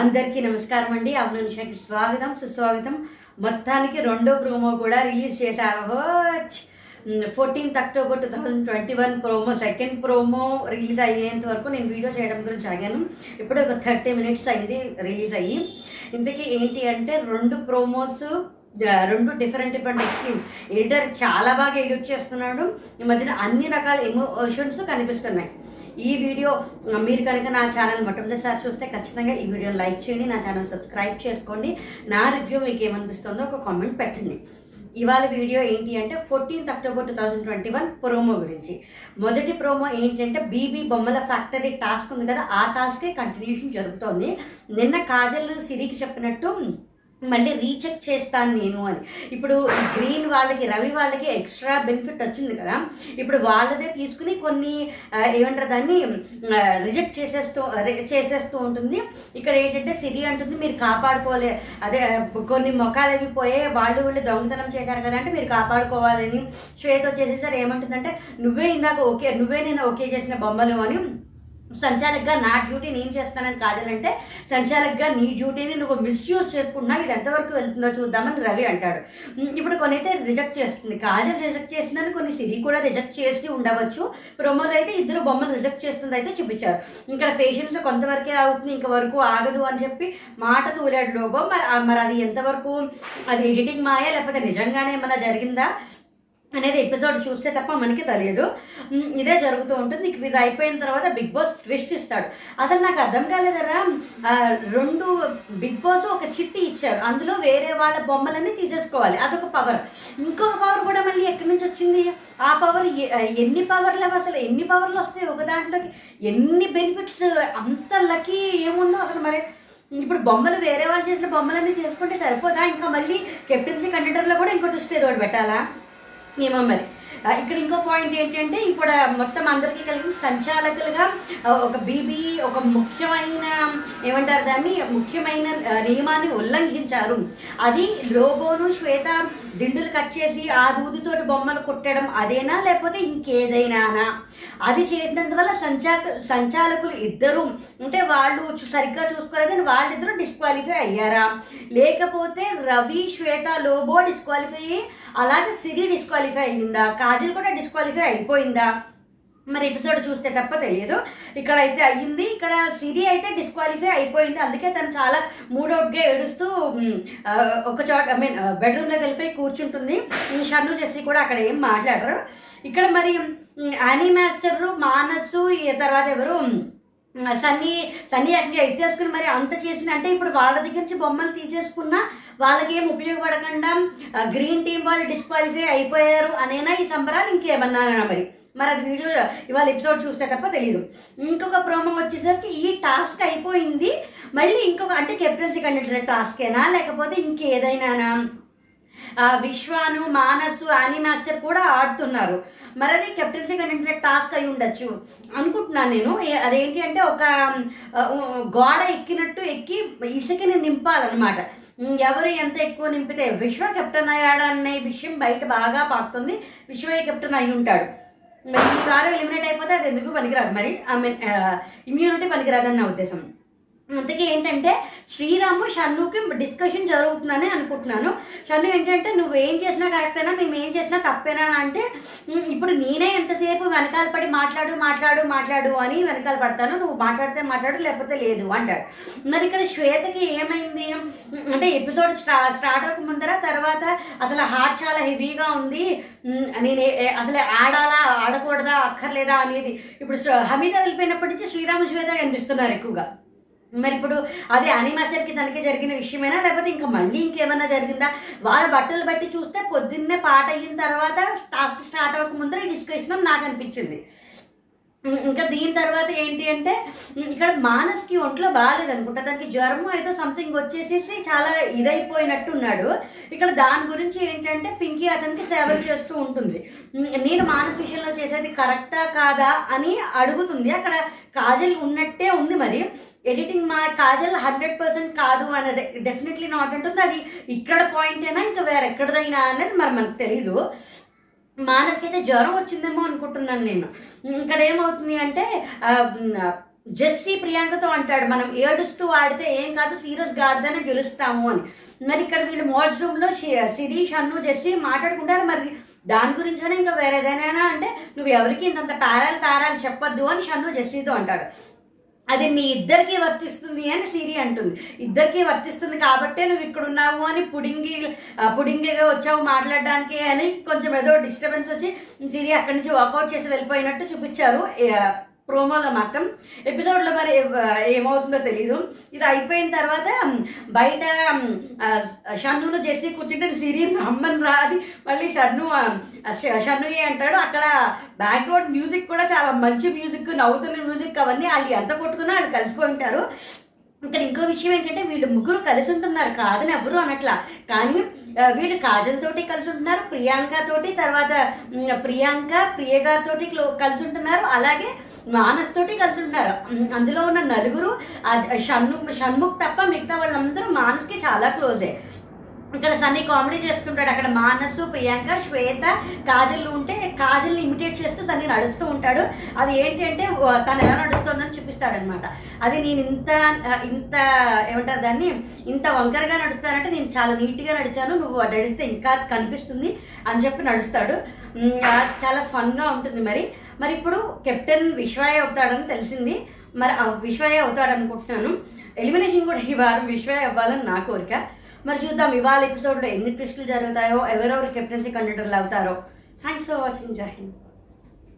అందరికీ నమస్కారం అండి. అవును నిషాకి స్వాగతం సుస్వాగతం. మొత్తానికి రెండో ప్రోమో కూడా రిలీజ్ చేశారు. Fourteenth October two thousand twenty one promo second promo release అయ్యేంత వరకు నేను వీడియో చేయడం గురించి ఆగాను. ఇప్పుడు ఒక థర్టీ మినిట్స్ అయింది రిలీజ్ అయ్యి. ఇంతకీ ఏంటి అంటే రెండు ప్రోమోస్ రెండు డిఫరెంట్ డిఫరెంట్ ఎక్స్ట్రీమ్స్ ఎడిటర్ చాలా బాగా ఎడిట్ చేస్తున్నాడు. ఈ మధ్యన అన్ని రకాల ఎమోషన్స్ కనిపిస్తున్నాయి. ఈ వీడియో మీరు కనుక నా ఛానల్ మొట్టమొదటిసారి చూస్తే ఖచ్చితంగా ఈ వీడియో లైక్ చేయండి నా ఛానల్ సబ్స్క్రైబ్ చేసుకోండి. నా రివ్యూ మీకు ఏమనిపిస్తుందో ఒక కామెంట్ పెట్టండి. ఇవాళ వీడియో ఏంటి అంటే fourteenth October two thousand twenty one promo గురించి. మొదటి ప్రోమో ఏంటంటే బీబీ బొమ్మల ఫ్యాక్టరీ టాస్క్ ఉంది కదా ఆ టాస్కే కంటిన్యూషన్ జరుగుతోంది. నిన్న కాజల్ సిరికి చెప్పినట్టు మళ్ళీ రీచెక్ చేస్తాను నేను అని. ఇప్పుడు గ్రీన్ వాళ్ళకి రవి వాళ్ళకి ఎక్స్ట్రా బెనిఫిట్ వచ్చింది కదా. ఇప్పుడు వాళ్ళదే తీసుకుని కొన్ని ఏమంటారు దాన్ని రిజెక్ట్ చేసేస్తూ చేసేస్తూ ఉంటుంది. ఇక్కడ ఏంటంటే సిరి అంటుంది మీరు కాపాడుకోలే అదే కొన్ని మొఖాలు అవి పోయే వాళ్ళు వీళ్ళు దొంగతనం చేశారు కదా అంటే మీరు కాపాడుకోవాలని శ్వేత వచ్చేసేసరి ఏమంటుందంటే నువ్వే ఇందాక ఓకే నువ్వే నేను ఓకే చేసిన బొమ్మలు అని సంచాలక్గా నా డ్యూటీ నేను చేస్తానని కాదనంటే సంచాలక్గా నీ డ్యూటీని నువ్వు మిస్యూజ్ చేసుకుంటున్నావు. ఇది ఎంతవరకు వెళ్తుందో చూద్దామని రవి అంటాడు. ఇప్పుడు కొన్ని అయితే రిజెక్ట్ చేస్తుంది. కాజల్ రిజెక్ట్ చేసిందని కొన్ని సిరి కూడా రిజెక్ట్ చేసి ఉండవచ్చు. ప్రమోద్ అయితే ఇద్దరు బొమ్మలు రిజెక్ట్ చేస్తుంది అయితే చూపించారు. ఇక్కడ పేషెంట్స్ కొంతవరకే అవుతుంది ఇంక వరకు ఆగదు అని చెప్పి మాట తూలాడు లోబో. మరి మరి అది ఎంతవరకు అది ఎడిటింగ్ మాయా లేకపోతే నిజంగానే ఏమైనా జరిగిందా? అనేది ఎపిసోడ్ చూస్తే తప్ప మనకి తెలియదు. ఇదే జరుగుతూ ఉంటుంది. ఇక ఇది అయిపోయిన తర్వాత బిగ్ బాస్ ట్విస్ట్ ఇస్తాడు. అసలు నాకు అర్థం కాలేదరా రెండు బిగ్ బాస్ ఒక చిట్టి ఇచ్చాడు అందులో వేరే వాళ్ళ బొమ్మలన్నీ తీసేసుకోవాలి. అదొక పవర్ ఇంకొక పవర్ కూడా మళ్ళీ ఎక్కడి నుంచి వచ్చింది? ఆ పవర్ ఎన్ని పవర్లు అసలు. ఎన్ని పవర్లు వస్తాయి ఒక దాంట్లోకి? ఎన్ని బెనిఫిట్స్ అంత లక్కీ ఏముందో అసలు మరి? ఇప్పుడు బొమ్మలు వేరే వాళ్ళు చేసిన బొమ్మలన్నీ తీసుకుంటే సరిపోదా? ఇంకా మళ్ళీ కెప్టెన్సీ కండక్టర్లో కూడా ఇంకో ట్విస్ట్ ఏదో ఒకటి పెట్టాలా? ఏమో మరి ఆ, ఇక్కడ ఇంకో పాయింట్ ఏంటంటే ఇప్పుడు మొత్తం అందరికీ కలిపి సంచాలకులుగా ఒక బీబీ ఒక ముఖ్యమైన ఏమంటారు దాన్ని? ముఖ్యమైన నియమాన్ని ఉల్లంఘించారు. అది లోబోను శ్వేత దిండులు కట్ చేసి ఆ దూదితోటి బొమ్మలు కుట్టడం అదేనా లేకపోతే ఇంకేదైనానా? అది చేసినందువల్ల సంచాక సంచాలకులు ఇద్దరు అంటే వాళ్ళు సరిగ్గా చూసుకోలేదని వాళ్ళిద్దరూ డిస్క్వాలిఫై అయ్యారా? లేకపోతే రవి శ్వేత లోబో డిస్క్వాలిఫై అయ్యి అలాగే సిరి డిస్క్వాలిఫై అయ్యిందా? కాజల్ కూడా డిస్క్వాలిఫై అయిపోయిందా? మరి ఎపిసోడ్ చూస్తే తప్ప తెలియదు. ఇక్కడ అయితే అయ్యింది. ఇక్కడ సిరి అయితే డిస్క్వాలిఫై అయిపోయింది. అందుకే తను చాలా మూడౌట్గా ఏడుస్తూ ఒక చోట ఐ మీన్ బెడ్రూమ్లోకి వెళ్ళిపోయి కూర్చుంటుంది. షన్ను చేసి కూడా అక్కడ ఏం మాట్లాడరు. ఇక్కడ మరి యానీ మాస్టర్ మానసు తర్వాత ఎవరు సన్నీ సన్నీ అట్లా ఎత్తేసుకుని మరి అంత చేసిన అంటే ఇప్పుడు వాళ్ళ దగ్గర నుంచి బొమ్మలు తీసేసుకున్నా వాళ్ళకి ఏం ఉపయోగపడకుండా గ్రీన్ టీం వాళ్ళు డిస్క్వాలిఫై అయిపోయారు అనేనా ఈ సంబరాలు ఇంకేమన్నా మరి. మరి అది వీడియో ఇవాళ ఎపిసోడ్ చూస్తే తప్ప తెలియదు ఇంకొక ప్రోమో వచ్చేసరికి ఈ టాస్క్ అయిపోయింది. మళ్ళీ ఇంకొక అంటే కెప్టెన్సీ కండక్టర్ టాస్కేనా లేకపోతే ఇంకేదైనానా? విశ్వాను మానసు ఆని మాస్టర్ కూడా ఆడుతున్నారు. మరి అది కెప్టెన్సీ కంటెంట్ టాస్క్ అయి ఉండొచ్చు. అనుకుంటున్నాను నేను. అదేంటి అంటే ఒక గోడ ఎక్కినట్టు ఎక్కి ఇసుకని నింపాలన్నమాట. ఎవరు ఎంత ఎక్కువ నింపితే విశ్వ కెప్టెన్ అయ్యాడనే విషయం బయట బాగా పాకుతుంది. విశ్వే కెప్టెన్ అయి ఉంటాడు. మరి ఈ వారం ఎలిమినేట్ అయిపోతే అది ఎందుకు పనికిరాదు? మరి ఐ మీన్ ఇమ్యూనిటీ పనికిరాదని నా ఉద్దేశం. అందుకే ఏంటంటే శ్రీరాము షన్నుకి డిస్కషన్ జరుగుతుందని అనుకుంటున్నాను. షన్ను ఏంటంటే నువ్వు ఏం చేసినా కరెక్టేనా మేము ఏం చేసినా తప్పేనా? అంటే ఇప్పుడు నేనే ఎంతసేపు వెనకాల పడి మాట్లాడు మాట్లాడు మాట్లాడు అని వెనకాల పడతాను. నువ్వు మాట్లాడితే మాట్లాడు లేకపోతే లేదు అంటాడు. మరి ఇక్కడ శ్వేతకి ఏమైంది? అంటే ఎపిసోడ్ స్టా స్టార్ట్ అవ్వక ముందర తర్వాత అసలు హార్ట్ చాలా హెవీగా ఉంది. నేను అసలు ఆడాలా ఆడకూడదా అక్కర్లేదా అనేది ఇప్పుడు హమీద వెళ్ళిపోయినప్పటి నుంచి శ్రీరామ శ్వేత కనిపిస్తున్నారు ఎక్కువగా? మరి ఇప్పుడు అది అనిమాచర్కి తనకి జరిగిన విషయమేనా? లేకపోతే ఇంకా మళ్ళీ ఇంకేమైనా జరిగిందా? వాళ్ళ బట్టలు బట్టి చూస్తే పొద్దున్నే పాట అయిన తర్వాత టాస్క్ స్టార్ట్ అవ్వక ముందర ఈ డిస్కషన్ నాకు అనిపించింది. ఇంకా దీని తర్వాత ఏంటి అంటే ఇక్కడ మానస్కి ఒంట్లో బాగాలేదు అనుకుంటా దానికి జ్వరం అయితే సంథింగ్ వచ్చేసేసి చాలా ఇదైపోయినట్టు ఉన్నాడు ఇక్కడ దాని గురించి ఏంటంటే పింకీ అతనికి సేవలు చేస్తూ ఉంటుంది. నేను మానస్ విషయంలో చేసేది కరెక్టా కాదా అని అడుగుతుంది. అక్కడ కాజల్ ఉన్నట్టే ఉంది మరి. ఎడిటింగ్ మా కాజల్ హండ్రెడ్ పర్సెంట్ కాదు అనేది డెఫినెట్లీ నాట్ అంటుంది. అది ఇక్కడ పాయింటేనా ఇంకా వేరెక్కడదైనా అనేది మరి మనకు తెలీదు. మానస్కి అయితే జ్వరం వచ్చిందేమో అనుకుంటున్నాను నేను. ఇక్కడ ఏమవుతుంది అంటే ఆ, ప్రియాంకతో అంటాడు మనం ఏడుస్తూ ఆడితే ఏం కాదు సీరియస్ గాడిదనే గెలుస్తాము అని. మరి ఇక్కడ వీళ్ళు మోజ్ రూమ్లో శిరీష్ అన్ను జస్సి మాట్లాడుకుంటారు. మరి దాని గురించైనా ఇంకా వేరేదైనా అంటే నువ్వు ఎవరికి ఇంతంత పారాలు పారాలు చెప్పొద్దు అని షన్ను జస్సీతో అంటాడు. అది మీ ఇద్దరికి వర్తిస్తుంది అని సిరి అంటుంది. ఇద్దరికి వర్తిస్తుంది కాబట్టే నువ్వు ఇక్కడ ఉన్నావు అని పుడింగి పుడింగిగా వచ్చావు మాట్లాడడానికి అని కొంచెం ఏదో డిస్టర్బెన్స్ వచ్చి సిరి అక్కడి నుంచి వాకౌట్ చేసి వెళ్ళిపోయినట్టు చూపించారు. ప్రోమోలో మాత్రం ఎపిసోడ్లో మరి ఏమవుతుందో తెలియదు ఇది అయిపోయిన తర్వాత బయట షన్నును చేసి కూర్చుంటే సిరి రమ్మని రాది మళ్ళీ షన్ను షన్నుయే అంటాడు. అక్కడ బ్యాక్గ్రౌండ్ మ్యూజిక్ కూడా చాలా మంచి మ్యూజిక్ నవ్వుతున్న మ్యూజిక్ అవన్నీ వాళ్ళు ఎంత కొట్టుకున్నా వాళ్ళు కలిసిపోయి ఉంటారు. ఇక్కడ ఇంకో విషయం ఏంటంటే వీళ్ళు ముగ్గురు కలిసి ఉంటున్నారు. కాదని ఎవరు అనట్లా. కానీ వీళ్ళు కాజల్ తోటి కలిసి ఉంటున్నారు ప్రియాంక తోటి తర్వాత ప్రియాంక ప్రియగారితోటి కలిసి ఉంటున్నారు. అలాగే మానస్ తోటి కలిసి ఉన్నారు. అందులో ఉన్న నలుగురు షణ్ముఖ్ షణ్ము షణ్ముఖ్ తప్ప మిగతా వాళ్ళందరూ మానస్కి చాలా క్లోజే. ఇక్కడ సన్నీ కామెడీ చేస్తుంటాడు. అక్కడ మానసు ప్రియాంక శ్వేత కాజల్ ఉంటే కాజల్ని ఇమిటేట్ చేస్తూ సన్నీ నడుస్తూ ఉంటాడు. అది ఏంటి అంటే తను ఎలా నడుస్తుందని చూపిస్తాడనమాట. అది నేను ఇంత ఇంత ఏమంటారు దాన్ని ఇంత వంకరగా నడుస్తానంటే నేను చాలా నీట్గా నడిచాను. నువ్వు నడిస్తే ఇంకా కనిపిస్తుంది అని చెప్పి నడుస్తాడు. చాలా ఫన్గా ఉంటుంది మరి. మరి ఇప్పుడు కెప్టెన్ విశ్వాయ అవుతాడని తెలిసింది. మరి ఆ విశ్వాయ అవుతాడనుకుంటున్నాను ఎలిమినేషన్ కూడా ఈ వారం విశ్వాయ అవ్వాలని నా కోరిక. మరి చూద్దాం ఇవాళ ఎపిసోడ్లో ఎన్ని ట్విస్టులు జరుగుతాయో ఎవరెవరు కెప్టెన్సీ కండక్టర్లు అవుతారో. థ్యాంక్స్ ఫర్ వాచింగ్ జై